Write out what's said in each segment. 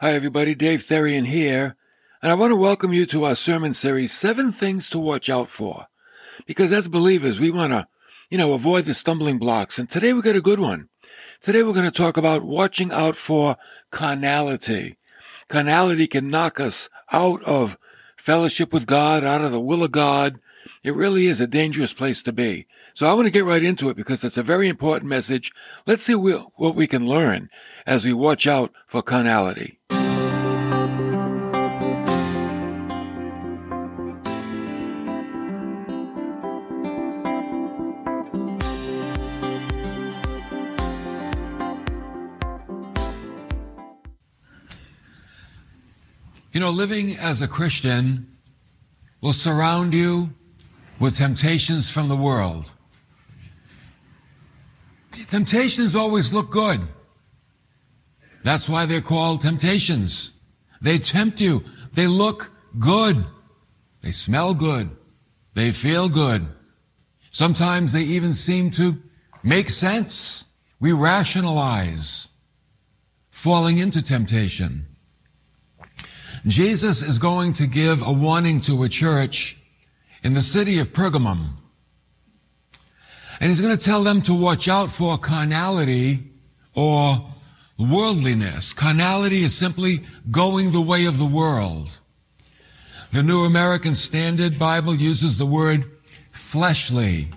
Hi, everybody. Dave Therian here. And I want to welcome you to our sermon series, Seven Things to Watch Out For. Because as believers, we want to, you know, avoid the stumbling blocks. And today we got a good one. Today we're going to talk about watching out for carnality. Carnality can knock us out of fellowship with God, out of the will of God. It really is a dangerous place to be. So I want to get right into it because it's a very important message. Let's see what we can learn as we watch out for carnality. You know, living as a Christian will surround you with temptations from the world. Temptations always look good. That's why they're called temptations. They tempt you. They look good. They smell good. They feel good. Sometimes they even seem to make sense. We rationalize falling into temptation. Jesus is going to give a warning to a church in the city of Pergamum. And he's going to tell them to watch out for carnality or worldliness. Carnality is simply going the way of the world. The New American Standard Bible uses the word fleshly.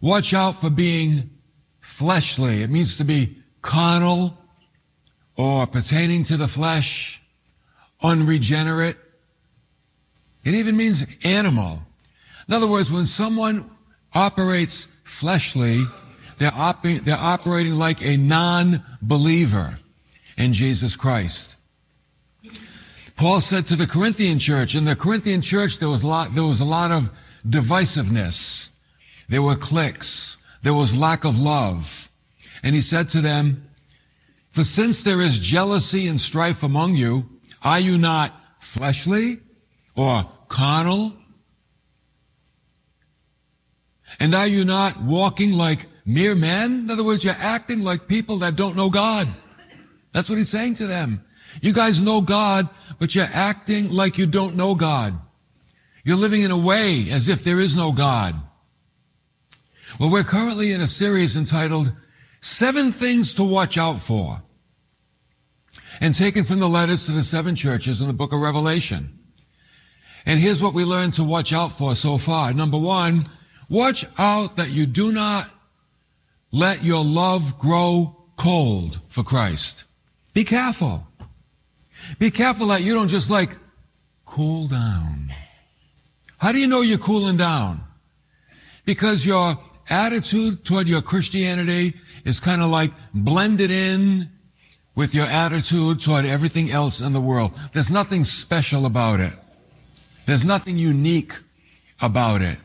Watch out for being fleshly. It means to be carnal or pertaining to the flesh unregenerate. It even means animal. In other words, when someone operates fleshly, they're, op- they're operating like a non-believer in Jesus Christ. Paul said to the Corinthian church, in the Corinthian church, there was a lot, there was a lot of divisiveness. There were cliques. There was lack of love. And he said to them, for since there is jealousy and strife among you, are you not fleshly or carnal? And are you not walking like mere men? In other words, you're acting like people that don't know God. That's what he's saying to them. You guys know God, but you're acting like you don't know God. You're living in a way as if there is no God. Well, we're currently in a series entitled Seven Things to Watch Out For and taken from the letters to the seven churches in the book of Revelation. And here's what we learned to watch out for so far. Number one, watch out that you do not let your love grow cold for Christ. Be careful. Be careful that you don't just like cool down. How do you know you're cooling down? Because your attitude toward your Christianity is kind of like blended in with your attitude toward everything else in the world. There's nothing special about it. There's nothing unique about it.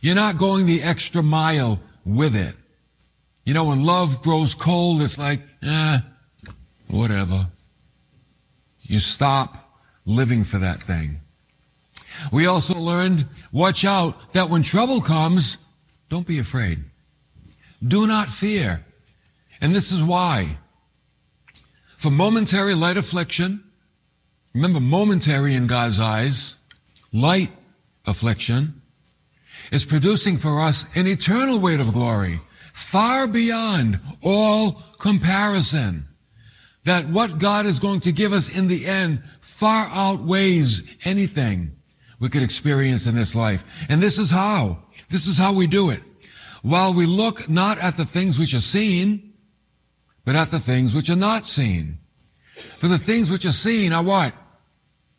You're not going the extra mile with it. You know, when love grows cold, it's like, eh, whatever. You stop living for that thing. We also learned, watch out that when trouble comes, don't be afraid. Do not fear. And this is why. For momentary light affliction, remember momentary in God's eyes, light affliction, is producing for us an eternal weight of glory, far beyond all comparison. That what God is going to give us in the end far outweighs anything we could experience in this life. And this is how. This is how we do it. While we look not at the things which are seen, but at the things which are not seen. For the things which are seen are what?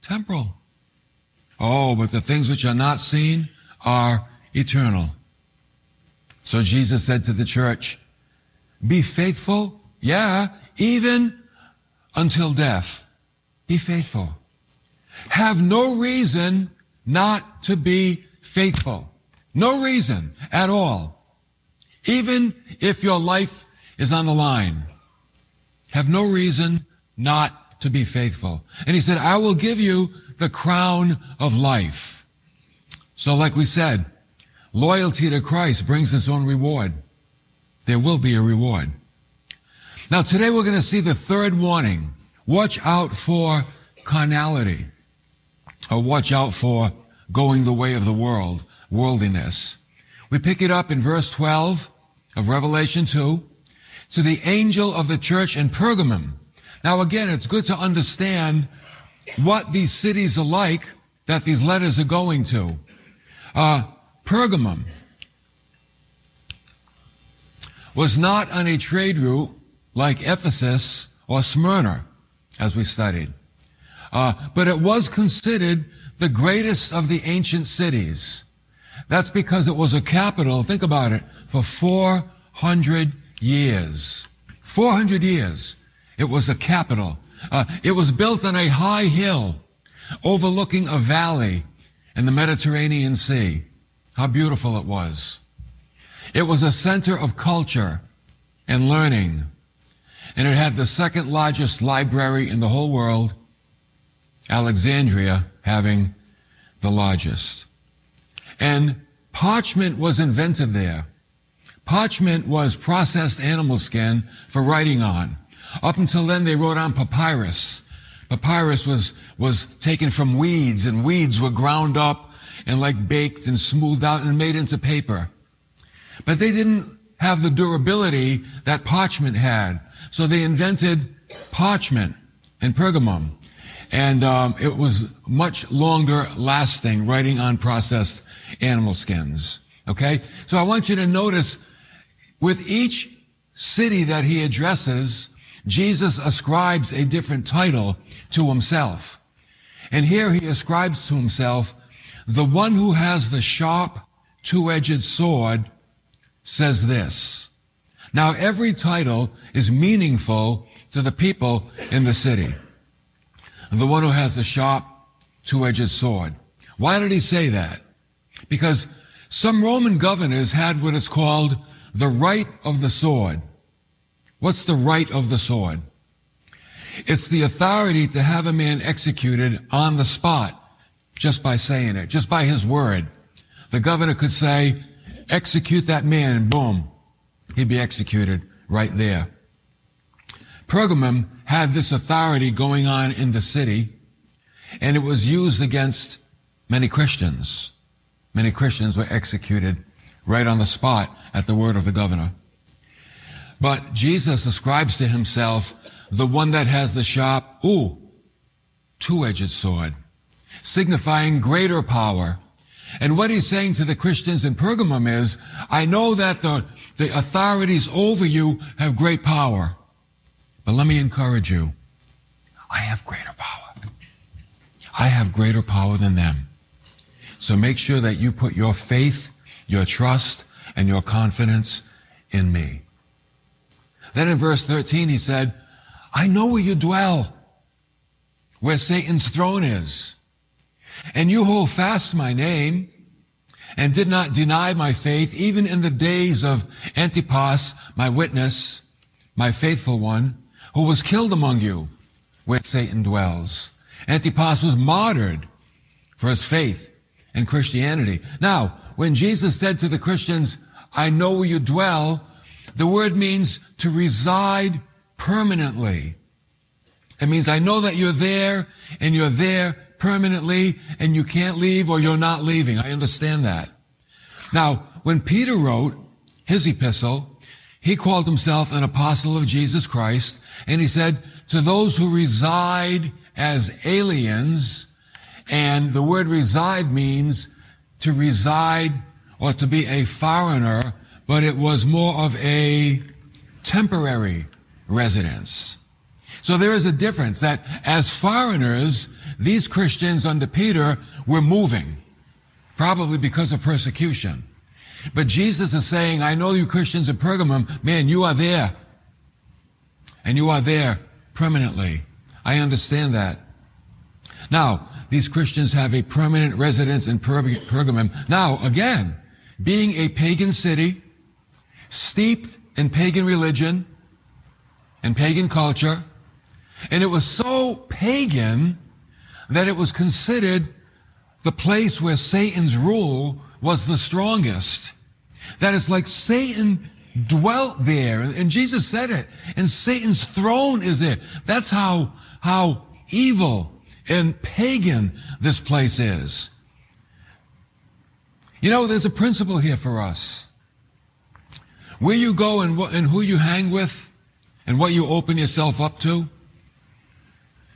Temporal. Oh, but the things which are not seen are eternal. So Jesus said to the church, be faithful. Yeah, even until death. Be faithful. Have no reason not to be faithful. No reason at all. Even if your life is on the line have no reason not to be faithful. And he said, I will give you the crown of life. So like we said, loyalty to Christ brings its own reward. There will be a reward. Now today we're going to see the third warning. watch out for carnality, or watch out for going the way of the world, worldliness. We pick it up in verse 12 of Revelation 2 to the angel of the church in Pergamum. Now again, it's good to understand what these cities are like that these letters are going to. Uh, Pergamum was not on a trade route like Ephesus or Smyrna, as we studied. Uh, but it was considered the greatest of the ancient cities. That's because it was a capital, think about it, for 400 years. 400 years. It was a capital. Uh, it was built on a high hill overlooking a valley in the Mediterranean Sea. How beautiful it was. It was a center of culture and learning. And it had the second largest library in the whole world, Alexandria having the largest. And parchment was invented there. Parchment was processed animal skin for writing on. Up until then, they wrote on papyrus. Papyrus was, was taken from weeds, and weeds were ground up and like baked and smoothed out and made into paper. But they didn't have the durability that parchment had. So they invented parchment and Pergamum. And um, it was much longer lasting, writing on processed animal skins. Okay? So I want you to notice with each city that he addresses, Jesus ascribes a different title to himself. And here he ascribes to himself the one who has the sharp, two-edged sword says this. Now every title is meaningful to the people in the city. The one who has the sharp, two-edged sword. Why did he say that? Because some Roman governors had what is called the right of the sword. What's the right of the sword? It's the authority to have a man executed on the spot just by saying it, just by his word. The governor could say, execute that man and boom, he'd be executed right there. Pergamum had this authority going on in the city and it was used against many Christians. Many Christians were executed right on the spot at the word of the governor. But Jesus ascribes to himself the one that has the sharp, ooh, two-edged sword, signifying greater power. And what he's saying to the Christians in Pergamum is, I know that the, the authorities over you have great power. But let me encourage you. I have greater power. I have greater power than them. So make sure that you put your faith, your trust, and your confidence in me. Then in verse 13, he said, I know where you dwell, where Satan's throne is. And you hold fast my name and did not deny my faith, even in the days of Antipas, my witness, my faithful one, who was killed among you, where Satan dwells. Antipas was martyred for his faith in Christianity. Now, when Jesus said to the Christians, I know where you dwell, the word means to reside permanently. It means I know that you're there and you're there permanently and you can't leave or you're not leaving. I understand that. Now, when Peter wrote his epistle, he called himself an apostle of Jesus Christ and he said, to those who reside as aliens, and the word reside means to reside or to be a foreigner, but it was more of a temporary residence. So there is a difference that as foreigners, these Christians under Peter were moving, probably because of persecution. But Jesus is saying, I know you Christians in Pergamum, man, you are there. And you are there permanently. I understand that. Now, these Christians have a permanent residence in Pergamum. Now, again, being a pagan city, steeped in pagan religion and pagan culture. And it was so pagan that it was considered the place where Satan's rule was the strongest. That it's like Satan dwelt there. And Jesus said it. And Satan's throne is there. That's how how evil and pagan this place is. You know, there's a principle here for us. Where you go and, and who you hang with and what you open yourself up to,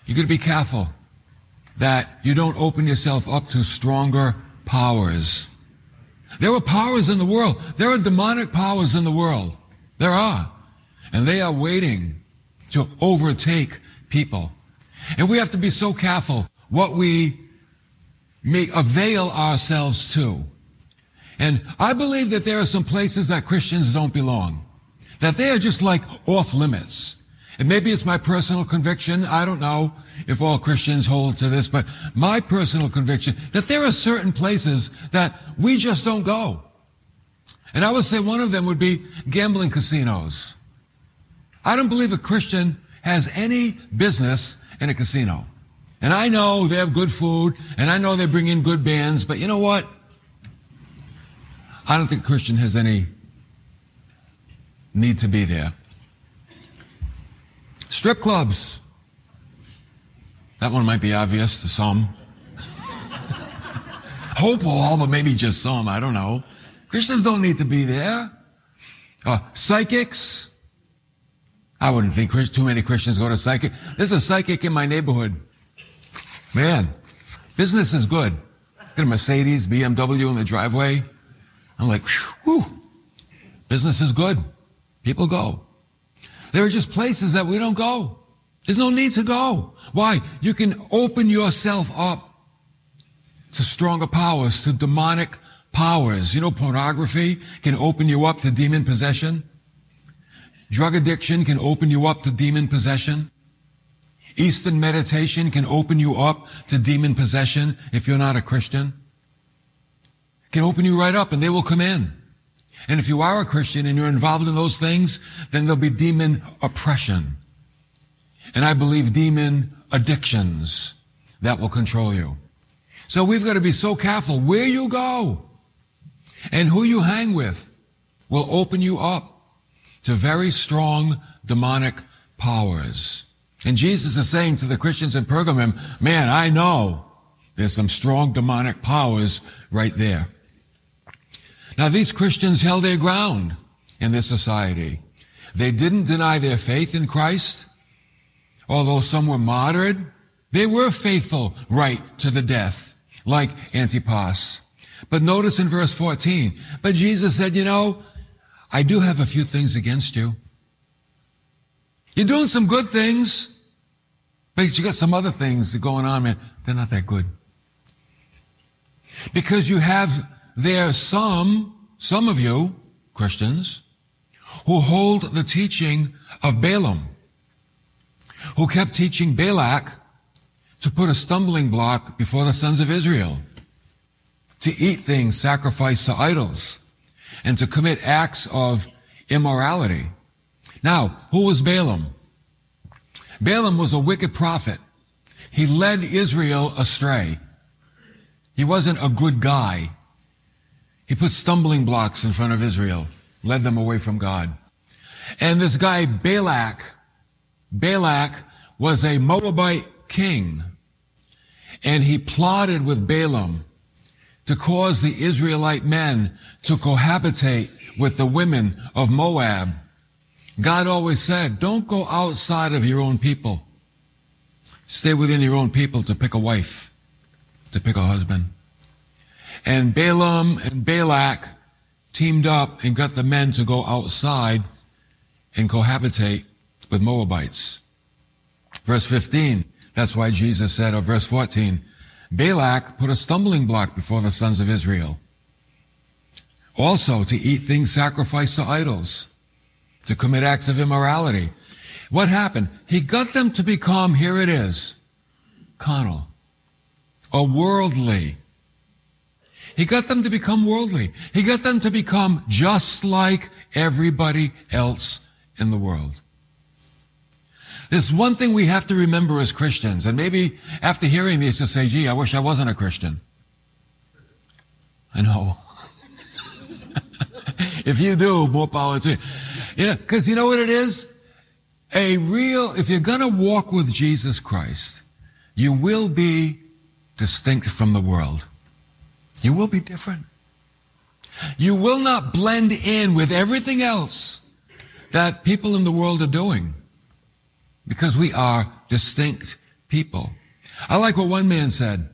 you got to be careful that you don't open yourself up to stronger powers. There are powers in the world. There are demonic powers in the world. There are. And they are waiting to overtake people. And we have to be so careful what we may avail ourselves to. And I believe that there are some places that Christians don't belong. That they are just like off limits. And maybe it's my personal conviction. I don't know if all Christians hold to this, but my personal conviction that there are certain places that we just don't go. And I would say one of them would be gambling casinos. I don't believe a Christian has any business in a casino. And I know they have good food, and I know they bring in good bands, but you know what? I don't think a Christian has any need to be there. Strip clubs. That one might be obvious to some. Hope all, but maybe just some. I don't know. Christians don't need to be there. Uh, psychics. I wouldn't think too many Christians go to psychic. There's a psychic in my neighborhood. Man, business is good. Got a Mercedes, BMW in the driveway. I'm like, whew, business is good. People go. There are just places that we don't go. There's no need to go. Why? You can open yourself up to stronger powers, to demonic powers. You know, pornography can open you up to demon possession. Drug addiction can open you up to demon possession. Eastern meditation can open you up to demon possession if you're not a Christian. Can open you right up and they will come in. And if you are a Christian and you're involved in those things, then there'll be demon oppression. And I believe demon addictions that will control you. So we've got to be so careful where you go and who you hang with will open you up to very strong demonic powers. And Jesus is saying to the Christians in Pergamum, man, I know there's some strong demonic powers right there. Now, these Christians held their ground in this society. They didn't deny their faith in Christ. Although some were martyred, they were faithful right to the death, like Antipas. But notice in verse 14, but Jesus said, you know, I do have a few things against you. You're doing some good things, but you got some other things going on, man. They're not that good. Because you have there are some, some of you, Christians, who hold the teaching of Balaam, who kept teaching Balak to put a stumbling block before the sons of Israel, to eat things sacrificed to idols, and to commit acts of immorality. Now, who was Balaam? Balaam was a wicked prophet. He led Israel astray. He wasn't a good guy. He put stumbling blocks in front of Israel, led them away from God. And this guy, Balak, Balak was a Moabite king. And he plotted with Balaam to cause the Israelite men to cohabitate with the women of Moab. God always said, don't go outside of your own people. Stay within your own people to pick a wife, to pick a husband. And Balaam and Balak teamed up and got the men to go outside and cohabitate with Moabites. Verse 15, that's why Jesus said, or verse 14, Balak put a stumbling block before the sons of Israel. Also to eat things sacrificed to idols, to commit acts of immorality. What happened? He got them to become, here it is, carnal, or worldly. He got them to become worldly. He got them to become just like everybody else in the world. There's one thing we have to remember as Christians, and maybe after hearing this, you say, gee, I wish I wasn't a Christian. I know. if you do, more power to you. You know, because you know what it is? a real, if you're to walk with Jesus Christ, you will be distinct from the world. You will be different. You will not blend in with everything else that people in the world are doing because we are distinct people. I like what one man said.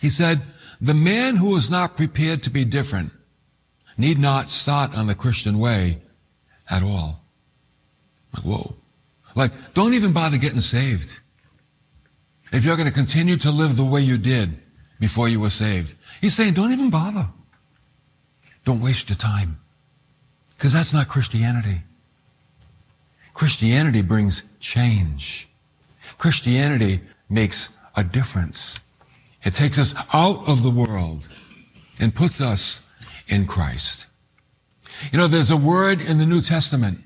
He said, the man who is not prepared to be different need not start on the Christian way at all. Like, whoa. Like, don't even bother getting saved. If you're going to continue to live the way you did before you were saved, he's saying, don't even bother. Don't waste your time. Because that's not Christianity. Christianity brings change. Christianity makes a difference. It takes us out of the world and puts us in Christ. You know, there's a word in the New Testament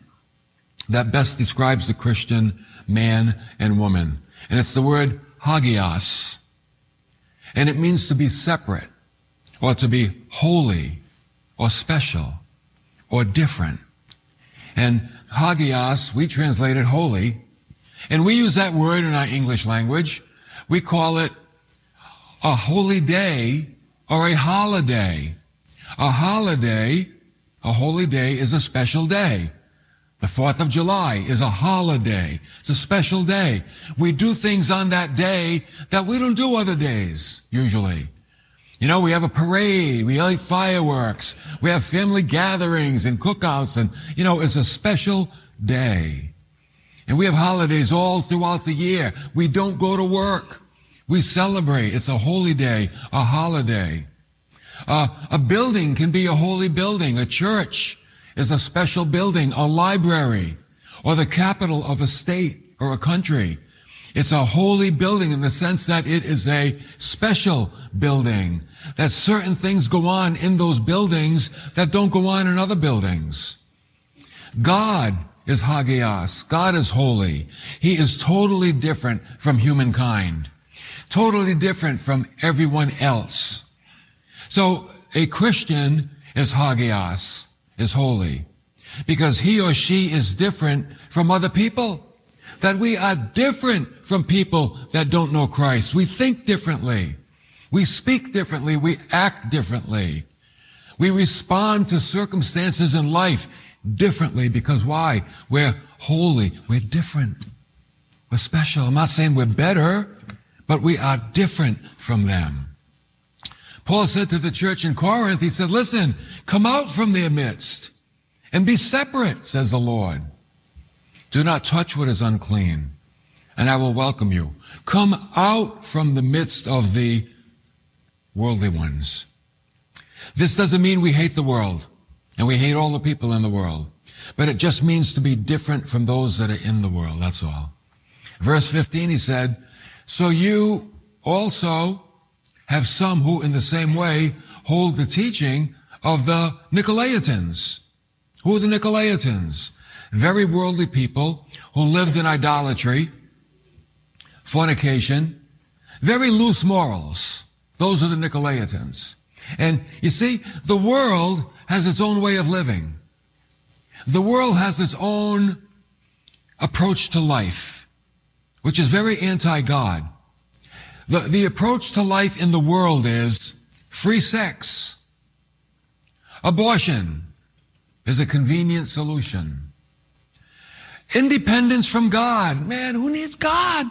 that best describes the Christian man and woman. And it's the word hagios. And it means to be separate or to be holy or special or different. And hagios, we translate it holy. And we use that word in our English language. We call it a holy day or a holiday. A holiday, a holy day is a special day. The 4th of July is a holiday. It's a special day. We do things on that day that we don't do other days, usually. You know, we have a parade, we light fireworks, we have family gatherings and cookouts, and, you know, it's a special day. And we have holidays all throughout the year. We don't go to work. We celebrate. It's a holy day, a holiday. Uh, a building can be a holy building, a church is a special building, a library, or the capital of a state or a country. It's a holy building in the sense that it is a special building, that certain things go on in those buildings that don't go on in other buildings. God is hagios. God is holy. He is totally different from humankind. Totally different from everyone else. So a Christian is hagios is holy because he or she is different from other people. That we are different from people that don't know Christ. We think differently. We speak differently. We act differently. We respond to circumstances in life differently because why? We're holy. We're different. We're special. I'm not saying we're better, but we are different from them. Paul said to the church in Corinth, he said, listen, come out from their midst and be separate, says the Lord. Do not touch what is unclean, and I will welcome you. Come out from the midst of the worldly ones. This doesn't mean we hate the world and we hate all the people in the world, but it just means to be different from those that are in the world. That's all. Verse 15, he said, so you also have some who in the same way hold the teaching of the Nicolaitans. Who are the Nicolaitans? Very worldly people who lived in idolatry, fornication, very loose morals. Those are the Nicolaitans. And you see, the world has its own way of living. The world has its own approach to life, which is very anti-God. The, the approach to life in the world is free sex. Abortion is a convenient solution. Independence from God. Man, who needs God?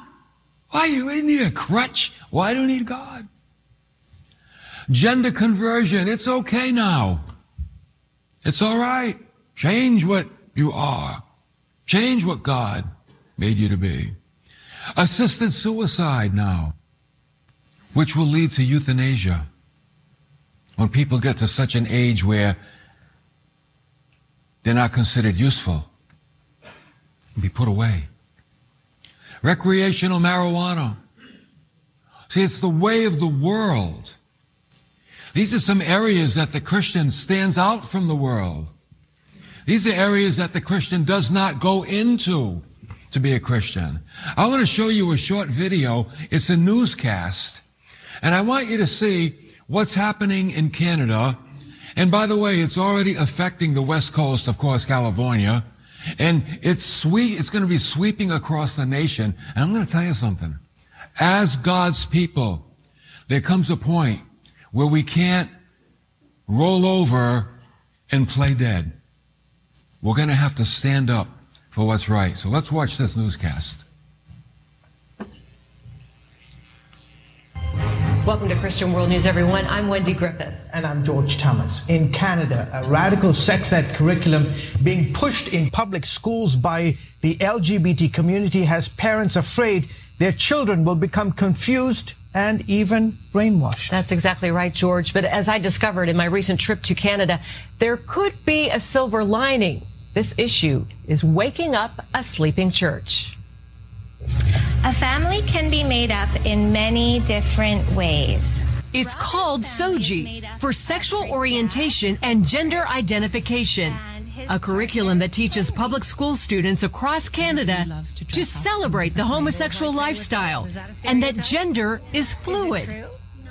Why do you need a crutch? Why do you need God? Gender conversion. It's okay now. It's all right. Change what you are. Change what God made you to be. Assisted suicide now which will lead to euthanasia. When people get to such an age where they're not considered useful, be put away. Recreational marijuana. See, it's the way of the world. These are some areas that the Christian stands out from the world. These are areas that the Christian does not go into to be a Christian. I want to show you a short video. It's a newscast and I want you to see what's happening in Canada. And by the way, it's already affecting the West Coast, of course, California. And it's sweet, it's going to be sweeping across the nation. And I'm going to tell you something. As God's people, there comes a point where we can't roll over and play dead. We're going to have to stand up for what's right. So let's watch this newscast. Welcome to Christian World News, everyone. I'm Wendy Griffith. And I'm George Thomas. In Canada, a radical sex ed curriculum being pushed in public schools by the LGBT community has parents afraid their children will become confused and even brainwashed. That's exactly right, George. But as I discovered in my recent trip to Canada, there could be a silver lining. This issue is waking up a sleeping church. A family can be made up in many different ways. It's called SOGI for sexual orientation and gender identification. A curriculum that teaches public school students across Canada to celebrate the homosexual lifestyle and that gender is fluid.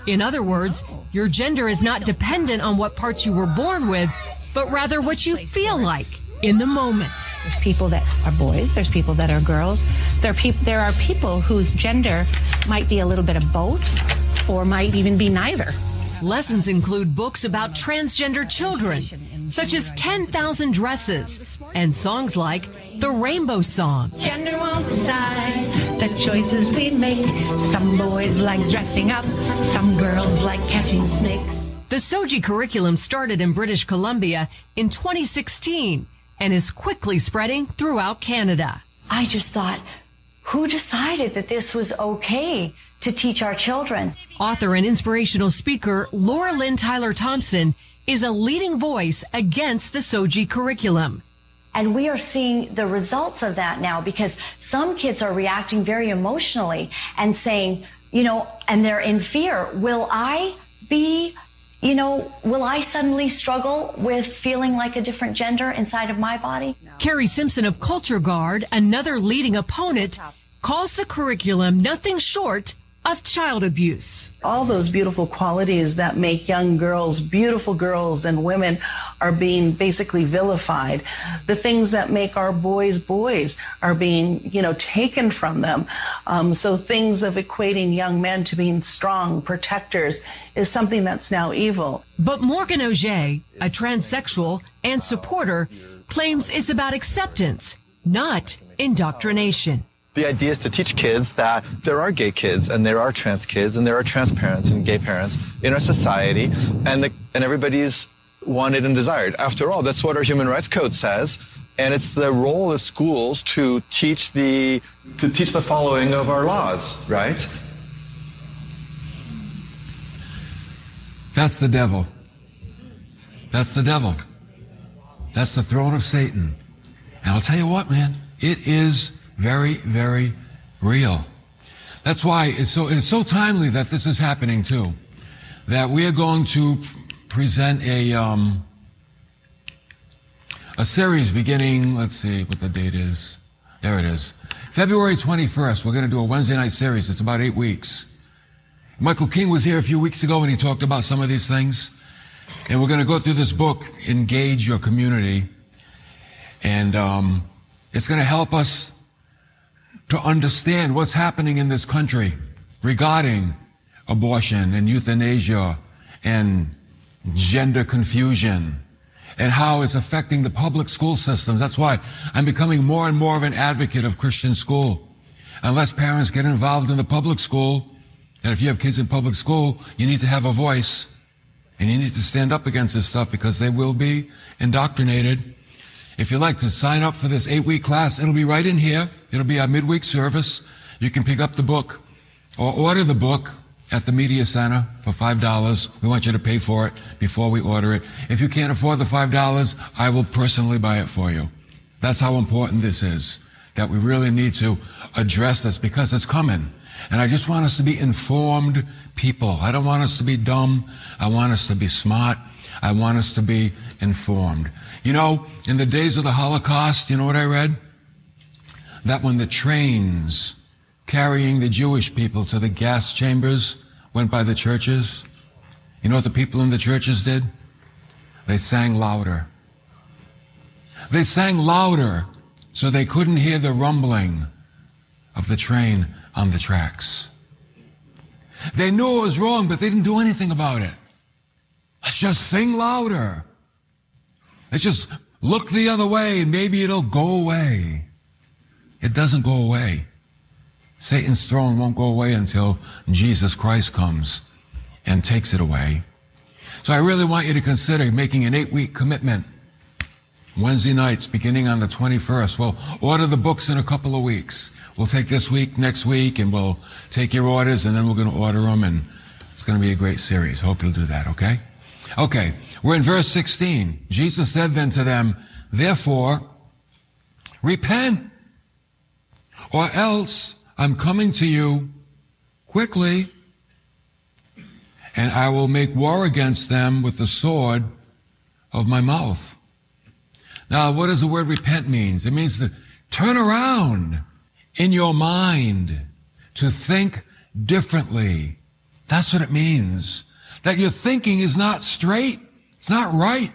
In other words, your gender is not dependent on what parts you were born with, but rather what you feel like in the moment. There's people that are boys, there's people that are girls. There are, peop- there are people whose gender might be a little bit of both or might even be neither. Lessons include books about transgender children, such as 10,000 Dresses, and songs like The Rainbow Song. Gender won't decide the choices we make. Some boys like dressing up, some girls like catching snakes. The SOGI curriculum started in British Columbia in 2016 and is quickly spreading throughout Canada. I just thought, who decided that this was okay to teach our children? Author and inspirational speaker Laura Lynn Tyler Thompson is a leading voice against the SOGI curriculum. And we are seeing the results of that now because some kids are reacting very emotionally and saying, you know, and they're in fear. Will I be you know, will I suddenly struggle with feeling like a different gender inside of my body? Kari Simpson of Culture Guard, another leading opponent, calls the curriculum nothing short of child abuse. All those beautiful qualities that make young girls beautiful girls and women are being basically vilified. The things that make our boys boys are being, you know, taken from them. Um, so things of equating young men to being strong protectors is something that's now evil. But Morgane Oger, a transsexual and supporter, claims it's about acceptance, not indoctrination. The idea is to teach kids that there are gay kids and there are trans kids and there are trans parents and gay parents in our society and the, and everybody's wanted and desired. After all, that's what our human rights code says. And it's the role of schools to teach the, to teach the following of our laws, right? That's the devil. That's the devil. That's the throne of Satan. And I'll tell you what, man, it is very, very real. That's why it's so, it's so timely that this is happening too. That we are going to present a, um, a series beginning, let's see what the date is. There it is. February 21st, we're going to do a Wednesday night series. It's about eight weeks. Michael King was here a few weeks ago and he talked about some of these things. And we're going to go through this book, Engage Your Community. And um, it's going to help us to understand what's happening in this country regarding abortion and euthanasia and gender confusion and how it's affecting the public school system. That's why I'm becoming more and more of an advocate of Christian school. Unless parents get involved in the public school, and if you have kids in public school, you need to have a voice and you need to stand up against this stuff because they will be indoctrinated. If you'd like to sign up for this eight week class, it'll be right in here. It'll be our midweek service. You can pick up the book or order the book at the Media Center for $5. We want you to pay for it before we order it. If you can't afford the $5, I will personally buy it for you. That's how important this is, that we really need to address this because it's coming. And I just want us to be informed people. I don't want us to be dumb. I want us to be smart. I want us to be informed. You know, in the days of the Holocaust, you know what I read? That when the trains carrying the Jewish people to the gas chambers went by the churches. You know what the people in the churches did? They sang louder. They sang louder so they couldn't hear the rumbling of the train on the tracks. They knew it was wrong, but they didn't do anything about it. Let's just sing louder. Let's just look the other way and maybe it'll go away. It doesn't go away. Satan's throne won't go away until Jesus Christ comes and takes it away. So I really want you to consider making an eight week commitment. Wednesday nights beginning on the 21st. We'll order the books in a couple of weeks. We'll take this week, next week, and we'll take your orders and then we're going to order them and it's going to be a great series. Hope you'll do that, okay? Okay. We're in verse 16. Jesus said then to them, therefore, repent or else I'm coming to you quickly and I will make war against them with the sword of my mouth. Now, what does the word repent means? It means to turn around in your mind to think differently. That's what it means. That your thinking is not straight. It's not right.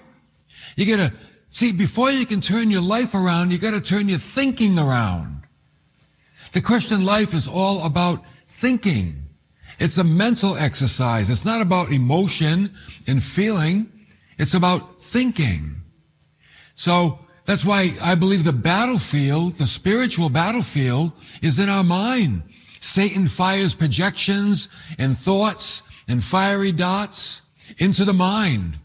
You gotta, see, before you can turn your life around, you gotta turn your thinking around. The Christian life is all about thinking. It's a mental exercise. It's not about emotion and feeling. It's about thinking. So that's why I believe the battlefield, the spiritual battlefield is in our mind. Satan fires projections and thoughts and fiery dots into the mind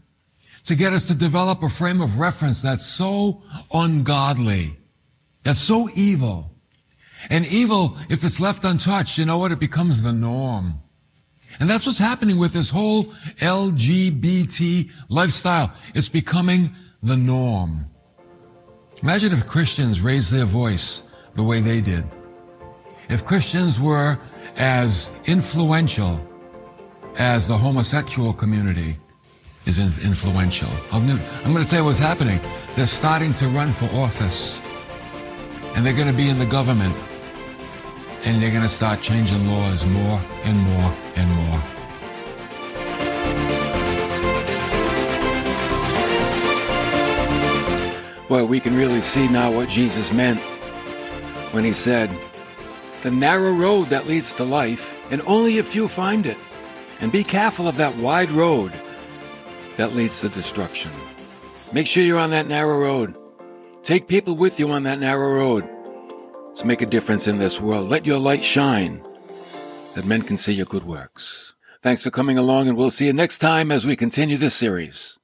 to get us to develop a frame of reference that's so ungodly, that's so evil. And evil, if it's left untouched, you know what? It becomes the norm. And that's what's happening with this whole LGBT lifestyle. It's becoming the norm. Imagine if Christians raised their voice the way they did. If Christians were as influential as the homosexual community is influential. I'm going, to, tell you what's happening. They're starting to run for office. And they're going to be in the government. And they're going to start changing laws more and more and more. Well, we can really see now what Jesus meant when he said, It's the narrow road that leads to life, and only a few find it. And be careful of that wide road that leads to destruction. Make sure you're on that narrow road. Take people with you on that narrow road. Make a difference in this world. Let your light shine that men can see your good works. Thanks for coming along, and we'll see you next time as we continue this series.